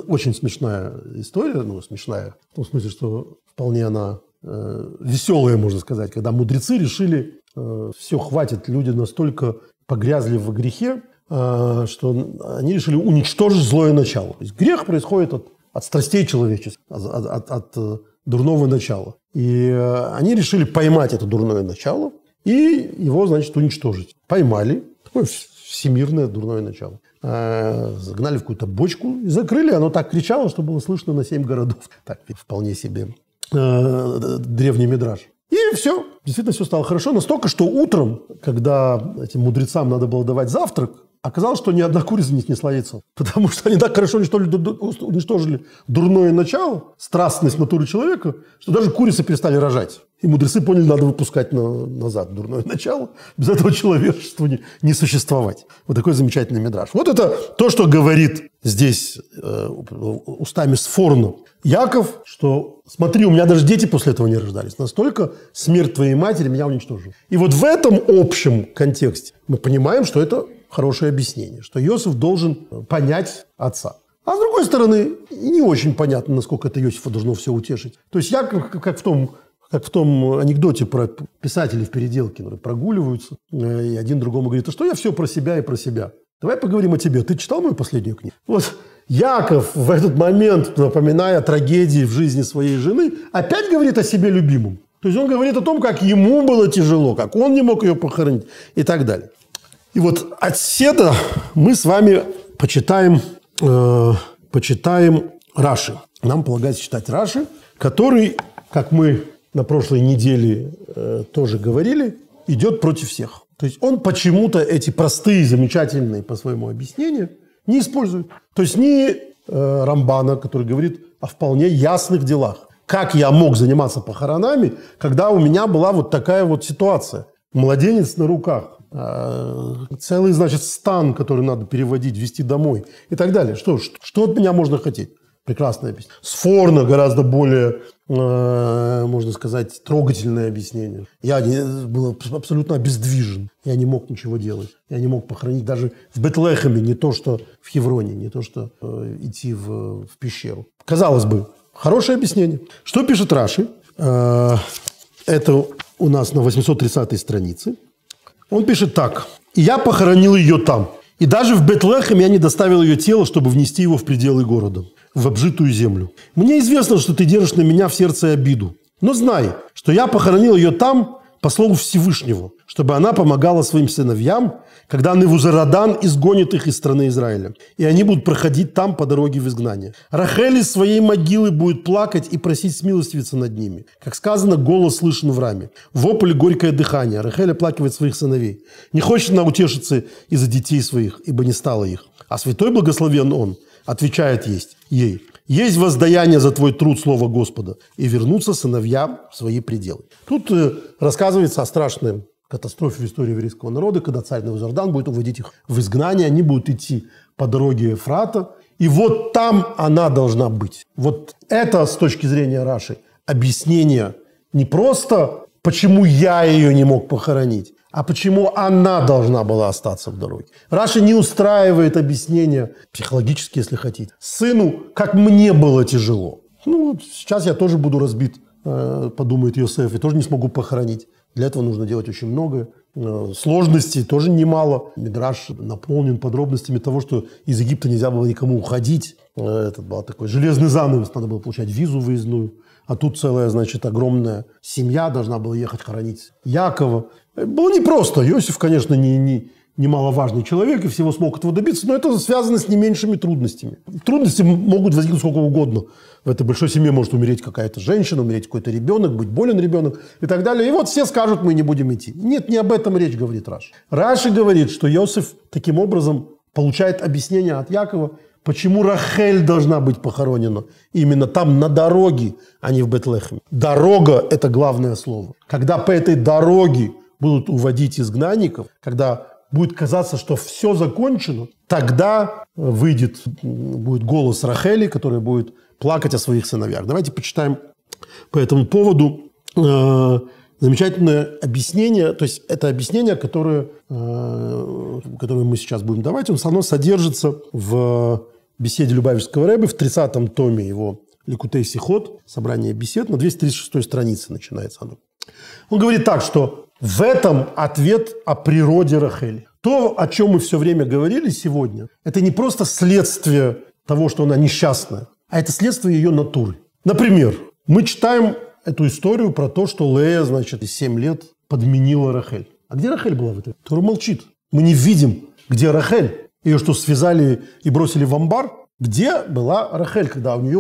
очень смешная история, ну, смешная, в том смысле, что вполне она э, веселые, можно сказать, когда мудрецы решили, э, все, хватит, люди настолько погрязли в грехе, э, что они решили уничтожить злое начало. То есть грех происходит от, от страстей человеческих, от, от, от, э, дурного начала. И они решили поймать это дурное начало и его, значит, уничтожить. Поймали, такое всемирное дурное начало. Загнали в какую-то бочку и закрыли. Оно так кричало, что было слышно на семь городов. Так, вполне себе э, древний мидраж. И все, действительно все стало хорошо. Настолько, что утром, когда этим мудрецам надо было давать завтрак, оказалось, что ни одна курица не снесла яйцо. *laughs* Потому что они так хорошо уничтожили, дурное начало, страстность натуры человека, что даже курицы перестали рожать. И мудрецы поняли, надо выпускать на, назад дурное начало. Без этого *laughs* человечеству не, не существовать. Вот такой замечательный мидраж. Вот это то, что говорит здесь э, устами Сфорну Яков, что смотри, у меня даже дети после этого не рождались. Настолько смерть твоей матери меня уничтожила. И вот в этом общем контексте мы понимаем, что это хорошее объяснение, что Иосиф должен понять отца. А с другой стороны, не очень понятно, насколько это Иосифа должно все утешить. То есть я, как в том как в том анекдоте про писателей в переделке, прогуливаются, э, и один другому говорит, а что я все про себя и про себя. Давай поговорим о тебе. Ты читал мою последнюю книгу? Вот Яков в этот момент, напоминая о трагедии в жизни своей жены, опять говорит о себе любимом. То есть он говорит о том, как ему было тяжело, как он не мог ее похоронить и так далее. И вот от седа мы с вами почитаем, э, почитаем Раши. Нам полагается читать Раши, который, как мы на прошлой неделе э, тоже говорили, идет против всех. То есть он почему-то эти простые, замечательные по своему объяснению не использует. То есть не э, Рамбана, который говорит о вполне ясных делах. Как я мог заниматься похоронами, когда у меня была вот такая вот ситуация. Младенец на руках. Э, целый, значит, стан, который надо переводить, везти домой и так далее. Что, что, от меня можно хотеть? Прекрасное объяснение. Сфорно гораздо более, э, можно сказать, трогательное объяснение. Я был абсолютно обездвижен. Я не мог ничего делать. Я не мог похоронить даже в Бетлехеме, не то что в Хевроне, не то что э, идти в, в пещеру. Казалось бы, хорошее объяснение. Что пишет Раши? Э, это у нас на 830 странице. Он пишет так. «И я похоронил ее там. И даже в Бетлехем я не доставил ее тело, чтобы внести его в пределы города в обжитую землю. Мне известно, что ты держишь на меня в сердце обиду. Но знай, что я похоронил ее там по слову Всевышнего, чтобы она помогала своим сыновьям, когда Невузарадан изгонит их из страны Израиля. И они будут проходить там по дороге в изгнание. Рахель из своей могилы будет плакать и просить смилостивиться над ними. Как сказано, голос слышен в раме. Вопль горькое дыхание. Рахель оплакивает своих сыновей. Не хочет она утешиться из-за детей своих, ибо не стало их. А святой благословен он – отвечает есть, ей, есть воздаяние за твой труд, слово Господа, и вернуться сыновьям в свои пределы. Тут э, рассказывается о страшном катастрофе в истории еврейского народа, когда царь Навузардан будет уводить их в изгнание, они будут идти по дороге Ефрата, и вот там она должна быть. Вот это с точки зрения Раши объяснение не просто, почему я ее не мог похоронить, а почему она должна была остаться в дороге. Раши не устраивает объяснение, психологически, если хотите, сыну, как мне было тяжело. Ну, сейчас я тоже буду разбит, э, подумает Йосеф, и тоже не смогу похоронить. Для этого нужно делать очень много. Э, сложностей тоже немало. Мидраш наполнен подробностями того, что из Египта нельзя было никому уходить. Э, это был такой железный занавес, надо было получать визу выездную. А тут целая, значит, огромная семья должна была ехать хоронить Якова. Было непросто. Иосиф, конечно, не, не, немаловажный человек и всего смог этого добиться, но это связано с не меньшими трудностями. Трудности могут возникнуть сколько угодно. В этой большой семье может умереть какая-то женщина, умереть какой-то ребенок, быть болен ребенок и так далее. И вот все скажут, мы не будем идти. Нет, не об этом речь говорит Раши. Раши говорит, что Иосиф таким образом получает объяснение от Якова, почему Рахель должна быть похоронена именно там, на дороге, а не в Бетлехеме. Дорога – это главное слово. Когда по этой дороге будут уводить изгнанников, когда будет казаться, что все закончено, тогда выйдет, будет голос Рахели, который будет плакать о своих сыновьях. Давайте почитаем по этому поводу э, замечательное объяснение. То есть это объяснение, которое, э, которое мы сейчас будем давать, он равно содержится в беседе Любавичского Рэбе в 30-м томе его Ликутей Сихот, собрание бесед, на 236 странице начинается оно. Он говорит так, что в этом ответ о природе Рахели. То, о чем мы все время говорили сегодня, это не просто следствие того, что она несчастная, а это следствие ее натуры. Например, мы читаем эту историю про то, что Лея, значит, 7 лет подменила Рахель. А где Рахель была в этом? Тора молчит. Мы не видим, где Рахель. Ее что, связали и бросили в амбар? Где была Рахель, когда у нее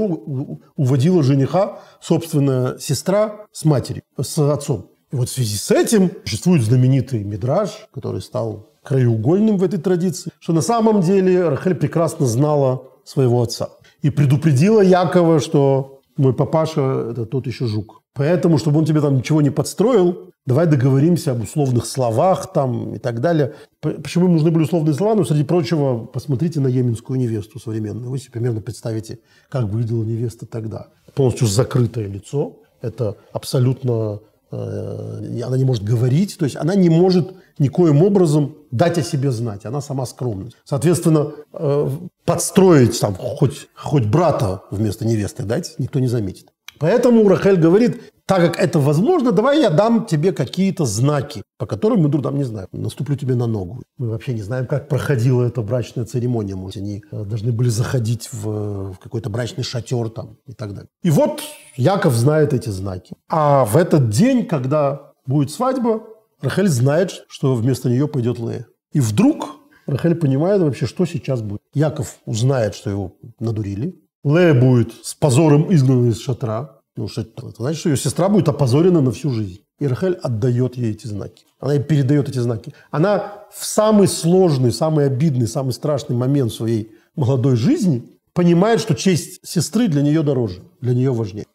уводила жениха собственная сестра с матерью, с отцом? И вот в связи с этим существует знаменитый мидраж, который стал краеугольным в этой традиции, что на самом деле Рахель прекрасно знала своего отца и предупредила Якова, что мой папаша – это тот еще жук. Поэтому, чтобы он тебе там ничего не подстроил, давай договоримся об условных словах там и так далее. Почему им нужны были условные слова? Ну, среди прочего, посмотрите на йеменскую невесту современную. Вы себе примерно представите, как выглядела невеста тогда. Полностью закрытое лицо. Это абсолютно она не может говорить, то есть она не может никоим образом дать о себе знать, она сама скромность. Соответственно, э, подстроить там хоть, хоть брата вместо невесты дать никто не заметит. Поэтому Рахель говорит, так как это возможно, давай я дам тебе какие-то знаки, по которым мы, там, не знаю, наступлю тебе на ногу. Мы вообще не знаем, как проходила эта брачная церемония. Может, они э, должны были заходить в, в какой-то брачный шатер там и так далее. И вот Яков знает эти знаки. А в этот день, когда будет свадьба, Рахель знает, что вместо нее пойдет Лея. И вдруг Рахель понимает вообще, что сейчас будет. Яков узнает, что его надурили. Лея будет с позором изгнана из шатра. Ну, что это значит, что ее сестра будет опозорена на всю жизнь. И Рахель отдает ей эти знаки. Она ей передает эти знаки. Она в самый сложный, самый обидный, самый страшный момент своей молодой жизни понимает, что честь сестры для нее дороже, для нее важнее.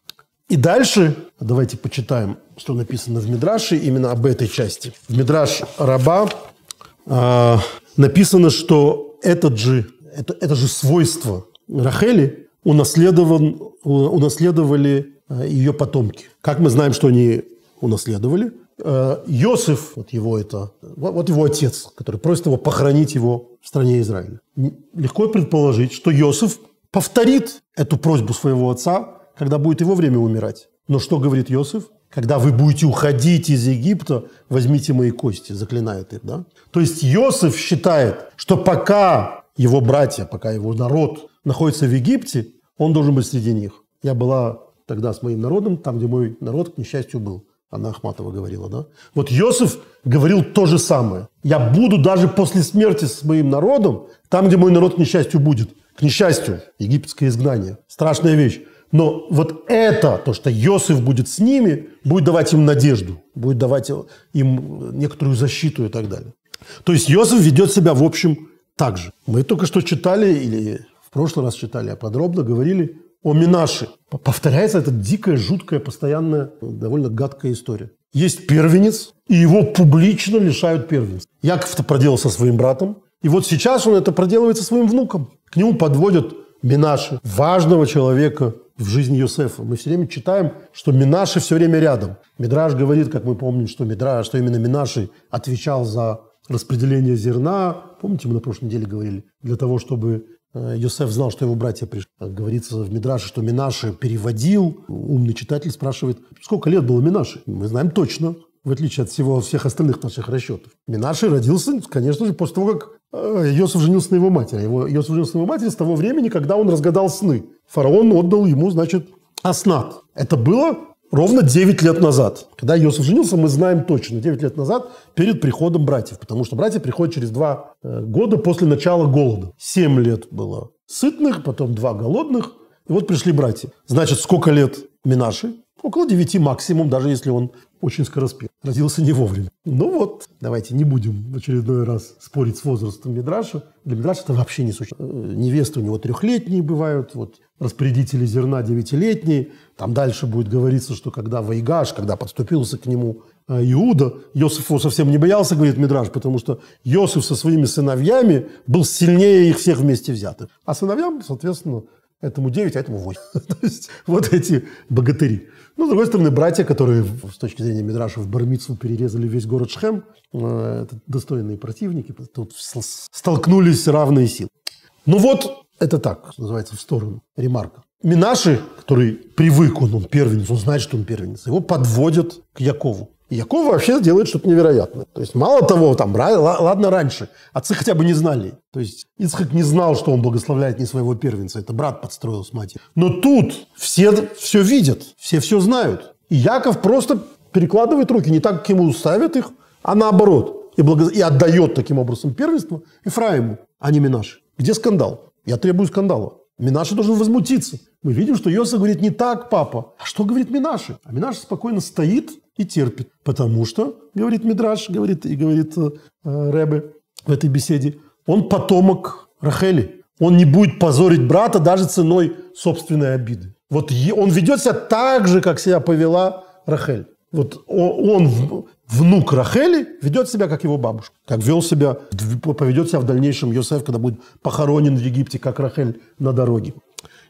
И дальше, давайте почитаем, что написано в Мидраше именно об этой части. В Мидраш Раба э, написано, что этот же, это, это же свойство Рахели унаследован, унаследовали Э, ее потомки. Как мы знаем, что они унаследовали? Э, Иосиф, вот его это, вот его отец, который просит его похоронить его в стране Израиля. Легко предположить, что Иосиф повторит эту просьбу своего отца, когда будет его время умирать. Но что говорит Иосиф? Когда вы будете уходить из Египта, возьмите мои кости, заклинает их, да? То есть Иосиф считает, что пока его братья, пока его народ находится в Египте, он должен быть среди них. Я была тогда с моим народом, там, где мой народ, к несчастью, был. Она Ахматова говорила, да? Вот Иосиф говорил то же самое. Я буду даже после смерти с моим народом, там, где мой народ, к несчастью, будет. К несчастью, египетское изгнание. Страшная вещь. Но вот это, то, что Иосиф будет с ними, будет давать им надежду, будет давать им некоторую защиту и так далее. То есть Иосиф ведет себя, в общем, так же. Мы только что читали, или прошлый раз читали, а подробно говорили о Минаше. Повторяется эта дикая, жуткая, постоянная, довольно гадкая история. есть первенец, и его публично лишают первенства. Яков это проделал со своим братом, и вот сейчас он это проделывает со своим внуком. К нему подводят Минаши, важного человека в жизни Йосефа. Мы все время читаем, что Минаши все время рядом. Мидраш говорит, как мы помним, что, Мидраш, что именно Минаши отвечал за распределение зерна. Помните, мы на прошлой неделе говорили? Для того, чтобы Йосеф знал, что его братья пришли. Говорится в Мидраше, что Минаши переводил. Умный читатель спрашивает, сколько лет было Минаши? Мы знаем точно, в отличие от всего всех остальных наших расчетов. Минаши родился, конечно же, после того, как Э, Иосиф женился на его матери. Его, Иосиф женился на его матери с того времени, когда он разгадал сны. Фараон отдал ему, значит, Аснат. Это было ровно 9 лет назад. Когда Иосиф женился, мы знаем точно, 9 лет назад, перед приходом братьев. Потому что братья приходят через 2 э, года после начала голода. 7 лет было сытных, потом 2 голодных. И вот пришли братья. Значит, сколько лет Минаши? Около 9 максимум, даже если он очень скороспел. Родился не вовремя. Ну вот, давайте не будем в очередной раз спорить с возрастом Мидраша. Для Мидраша это вообще не существует. Э, невесты у него трехлетние бывают, вот распорядители зерна девятилетние. Там дальше будет говориться, что когда Вайгаш, когда подступился к нему э, Иуда, Иосиф его совсем не боялся, говорит Мидраш, потому что Иосиф со своими сыновьями был сильнее их всех вместе взятых. А сыновьям, соответственно, этому 9, а этому 8. *laughs* То есть вот эти богатыри. Ну, с другой стороны, братья, которые с точки зрения Мидраша в Бармицу перерезали весь город Шхем, э, это достойные противники, тут столкнулись равные силы. Ну вот, это так, называется, в сторону, ремарка. Минаши, который привык, он, он первенец, он знает, что он первенец, его подводят к Якову. И Яков вообще делает что-то невероятное. То есть мало того, там, ладно раньше, отцы хотя бы не знали. То есть Ицхак не знал, что он благословляет не своего первенца. Это брат подстроил с матерью. Но тут все все видят, все все знают. И Яков просто перекладывает руки, не так, как ему ставят их, а наоборот. И, благо... и отдает таким образом первенство Ефраиму, а не Минаши. Где скандал? Я требую скандала. Минаши должен возмутиться. Мы видим, что Йоса говорит не так, папа. А что говорит Минаши? А Минаши спокойно стоит и терпит. Потому что, говорит Мидраш, говорит, и говорит э, Рэбе в этой беседе, он потомок Рахели. Он не будет позорить брата даже ценой собственной обиды. Вот он ведет себя так же, как себя повела Рахель. Вот он, внук Рахели, ведет себя, как его бабушка. Как вел себя, поведет себя в дальнейшем Йосеф, когда будет похоронен в Египте, как Рахель на дороге.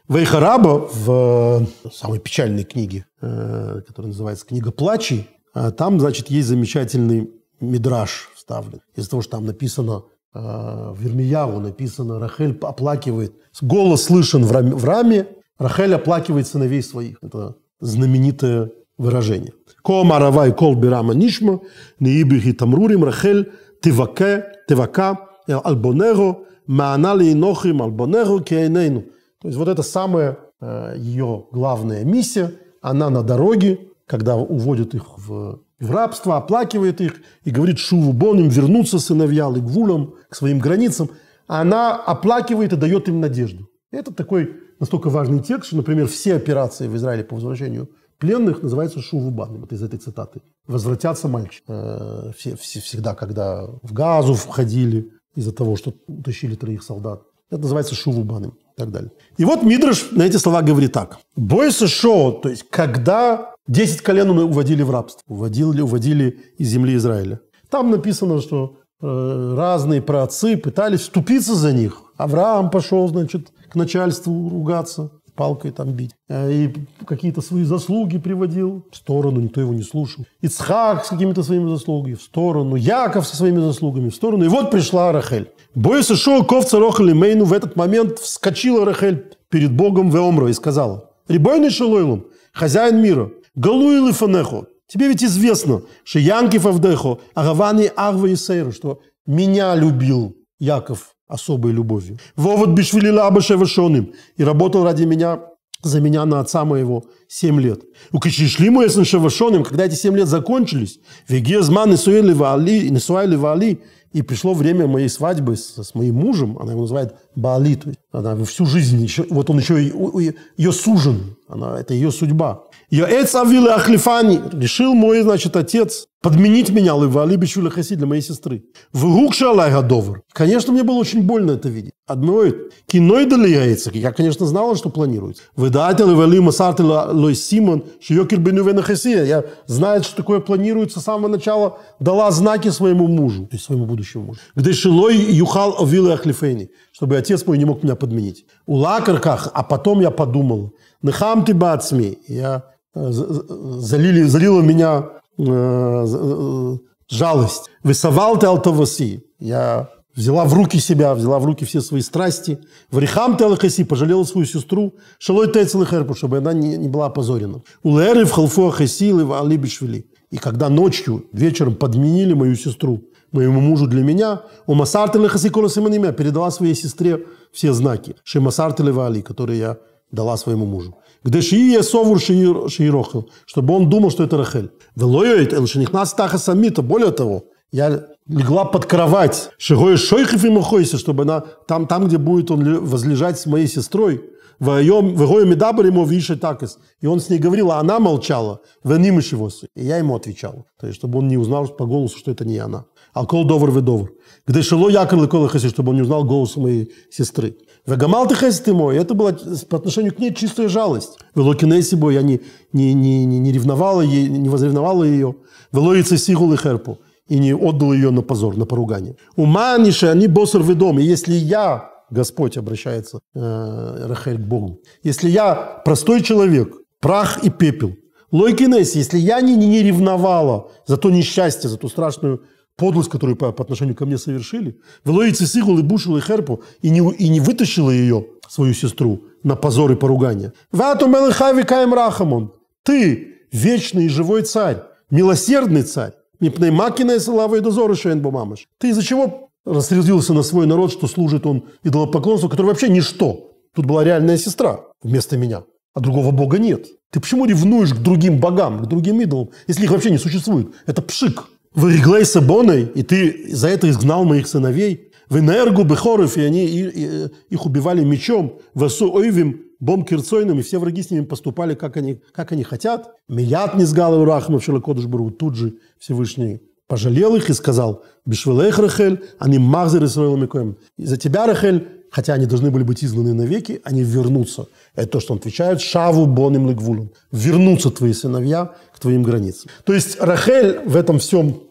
Вейхараба в э, самой печальной книге, э, которая называется «Книга плачей», э, там, значит, есть замечательный мидраж вставлен. Из-за того, что там написано в Вермияву написано, Рахель оплакивает, голос слышен в раме, Рахель оплакивает сыновей своих. Это знаменитое выражение. Маравай кол бирама нишма, неибихи тамрурим, Рахель тиваке, тивака, албонего, маанали инохим, албонего кейнейну. То есть вот это самая э, ее главная миссия. Она на дороге, когда уводят их в, в рабство, оплакивает их и говорит Шуву Боним вернуться сыновья Лигвулам к своим границам. Она оплакивает и дает им надежду. Это такой настолько важный текст, что, например, все операции в Израиле по возвращению пленных называются шувубаном. Это из этой цитаты. Возвратятся мальчики. Э, все, все, всегда, когда в газу входили из-за того, что утащили троих солдат. Это называется шувубаном и так далее. И вот Мидраш на эти слова говорит так. Бойся шоу, то есть когда 10 колен уводили в рабство, уводили, уводили из земли Израиля. Там написано, что э, разные праотцы пытались вступиться за них. Авраам пошел, значит, к начальству ругаться палкой там бить. Э, и какие-то свои заслуги приводил в сторону, никто его не слушал. Ицхак с какими-то своими заслугами в сторону, Яков со своими заслугами в сторону. И вот пришла Рахель. Бойся шоу ковца рохали мейну. В этот момент вскочила Рахель перед Богом Веомра и сказала, Рибойный шалойлум, хозяин мира, галуилы фанехо, тебе ведь известно, что Янкив Авдехо, Агавани Агва и Сейру, что меня любил Яков особой любовью. Вовод бишвилила абашевашоным и работал ради меня за меня на отца моего семь лет. У кишишли мы с шевашоным, когда эти семь лет закончились, вегезман и суэли вали, и суэли вали, и пришло время моей свадьбы с, с моим мужем, она его называет Баали, то есть она всю жизнь, еще, вот он еще ее сужен, она, это ее судьба. Ее эц авилы ахлифани, решил мой, значит, отец подменить меня Лывали Бешвиля Хаси для моей сестры. В Гукша Алайгадовр. Конечно, мне было очень больно это видеть. Одно киной яйца. Я, конечно, знала, что планируется. Вы дайте Лывали Масарты Лой Симон, Шиокер Бенювена Хасия. Я знаю, что такое планируется с самого начала. Дала знаки своему мужу, то есть своему будущему мужу. Где Шилой Юхал Овилы Ахлифейни, чтобы отец мой не мог меня подменить. У лакарках, а потом я подумал, Нехам ты бацми, я э, залили, залила меня Э, э, жалость. Высовал ты алтоваси. Я взяла в руки себя, взяла в руки все свои страсти. В рихам ты пожалела свою сестру. Шалой тецел херпу, чтобы она не, не была опозорена. У Леры в халфу ахасилы в алибишвили. И когда ночью, вечером подменили мою сестру, моему мужу для меня, у Масарты Лехаси Колосиманимя передала своей сестре все знаки. Шемасарты Левали, которые я дала своему мужу. Где шии совур шиирохел, чтобы он думал, что это Рахель. Велоет, элшенихнас таха самита. Более того, я легла под кровать, шигой шойхов и махойся, чтобы она там, там, где будет он возлежать с моей сестрой, в Вегою медабр ему више такис. И он с ней говорил, а она молчала. Венимыш его. И я ему отвечал. То есть, чтобы он не узнал по голосу, что это не она. А кол довр ведовр. Где шело якор лекола хаси, чтобы он не узнал голос моей сестры. Вегамал ты ты мой. Это была по отношению к ней чистая жалость. Велокинеси бой, я не, не, не, не, не ревновала, ей, не возревновала ее. Велоица сигул и херпу. И не отдал ее на позор, на поругание. Уманише, они босор ведом. И если я, Господь обращается э, Рахель к Богу, если я простой человек, прах и пепел, Лойкинеси, если я не, не ревновала за то несчастье, за ту страшную подлость, которую по, по отношению ко мне совершили, Велоицы Сигул и и Херпу, и не, и не вытащила ее, свою сестру, на позор и поругание. Вату Мелехави Каем Рахамон, ты вечный и живой царь, милосердный царь, Мипнеймакина слава и дозоры Шейнбумамаш. Ты из-за чего рассердился на свой народ, что служит он идолопоклонству, который вообще ничто? Тут была реальная сестра вместо меня, а другого бога нет. Ты почему ревнуешь к другим богам, к другим идолам, если их вообще не существует? Это пшик. Выреглей Сабоной, и ты за это изгнал моих сыновей. В энергу Бехоров, и они и, и, их убивали мечом. В Асу Ойвим, Бом Кирцойным, и все враги с ними поступали, как они, как они хотят. Мият не сгал Рахмов Шелакодыш Бару. Тут же Всевышний пожалел их и сказал, Бешвелех Рахель, они махзер Исраил Микоем. За тебя, Рахель, хотя они должны были быть изгнаны навеки, они вернутся. Это то, что он отвечает, шаву боним легвулом. Вернутся твои сыновья к твоим границам. То есть Рахель в этом всем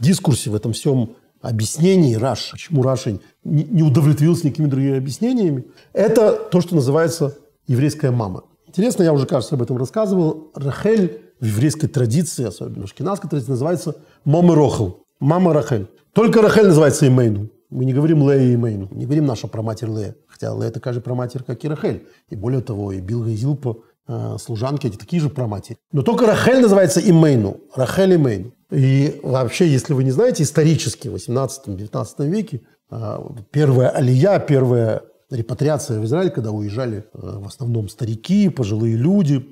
дискурсе, в этом всем объяснении Раш, почему Раша не удовлетворился никакими другими объяснениями, это то, что называется еврейская мама. Интересно, я уже, кажется, об этом рассказывал. Рахель в еврейской традиции, особенно в шкинавской традиции, называется Мама Рохел. Мама Рахель. Только Рахель называется Имейну. Мы не говорим Лея и Имейну, не говорим наша проматерь Лея. Хотя Лея такая же проматерь, как и Рахель. И более того, и Билга и Зилпа, служанки, эти такие же проматери. Но только Рахель называется Имейну. Рахель Имейну. И вообще, если вы не знаете, исторически в 18-19 веке а, первая алия, первая репатриация в Израиль, когда уезжали а, в основном старики, пожилые люди,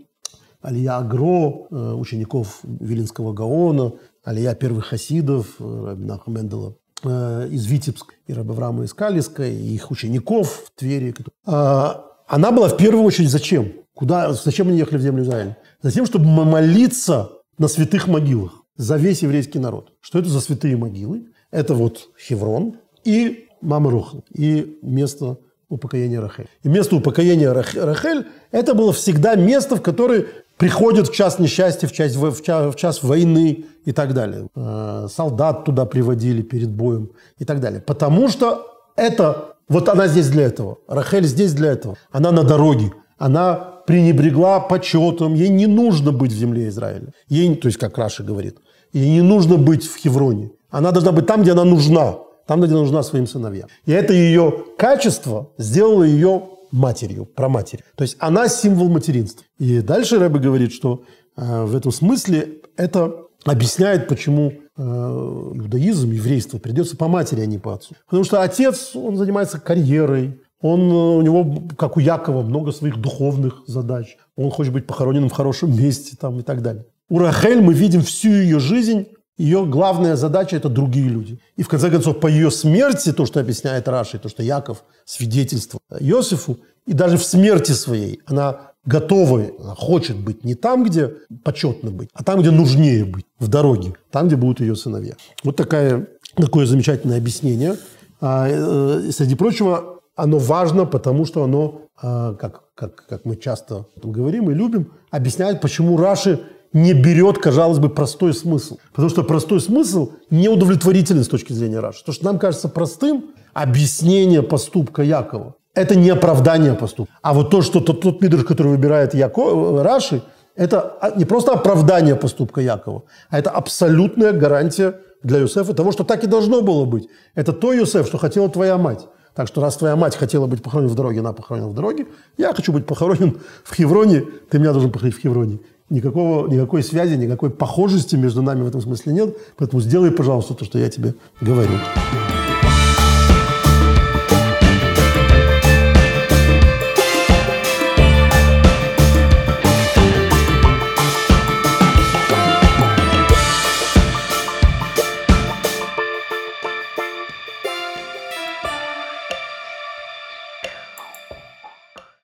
алия Агро, а, учеников Вилинского Гаона, алия первых хасидов, Рабинаха Мендела из Витебска, и Рабаврама из Калиска, и их учеников в Твери. Она была в первую очередь зачем? Куда, зачем они ехали в землю Израиля? Затем, чтобы молиться на святых могилах за весь еврейский народ. Что это за святые могилы? Это вот Хеврон и Мама и место упокоения Рахель. И место упокоения Рахель – это было всегда место, в которое приходят в час несчастья, в час, в час, в час войны и так далее. Э, солдат туда приводили перед боем и так далее. Потому что это, вот она здесь для этого. Рахель здесь для этого. Она на дороге. Она пренебрегла почетом. Ей не нужно быть в земле Израиля. Ей, то есть, как Раша говорит, Ей не нужно быть в Хевроне. Она должна быть там, где она нужна. Там, где она нужна своим сыновьям. И это ее качество сделало ее матерью, проматерью. То есть она символ материнства. И дальше Рэбе говорит, что э, в этом смысле это объясняет, почему э, иудаизм, еврейство придется по матери, а не по отцу. Потому что отец, он занимается карьерой, он, э, у него, как у Якова, много своих духовных задач. Он хочет быть похороненным в хорошем месте там, и так далее. У Рахель мы видим всю ее жизнь, ее главная задача – это другие люди. И в конце концов, по ее смерти, то, что объясняет Раши, то, что Яков свидетельствовал Иосифу, и даже в смерти своей она готова, она хочет быть не там, где почетно быть, а там, где нужнее быть, в дороге, там, где будут ее сыновья. Вот такая, такое замечательное объяснение. А, э, среди прочего, оно важно, потому что оно, а, как, как, как мы часто говорим и любим, объясняет, почему Раши не берет, казалось бы, простой смысл. Потому что простой смысл неудовлетворителен с точки зрения Раши. То, что нам кажется простым, объяснение поступка Якова, это не оправдание поступка. А вот то, что тот, тот мидрш, который выбирает Яко, Раши, это не просто оправдание поступка Якова, а это абсолютная гарантия для Юсефа того, что так и должно было быть. Это то, Юсеф, что хотела твоя мать. Так что раз твоя мать хотела быть похоронена в дороге, она похоронена в дороге, я хочу быть похоронен в Хевроне, ты меня должен похоронить в Хевроне. Никакого, никакой связи, никакой похожести между нами в этом смысле нет, поэтому сделай, пожалуйста, то, что я тебе говорю.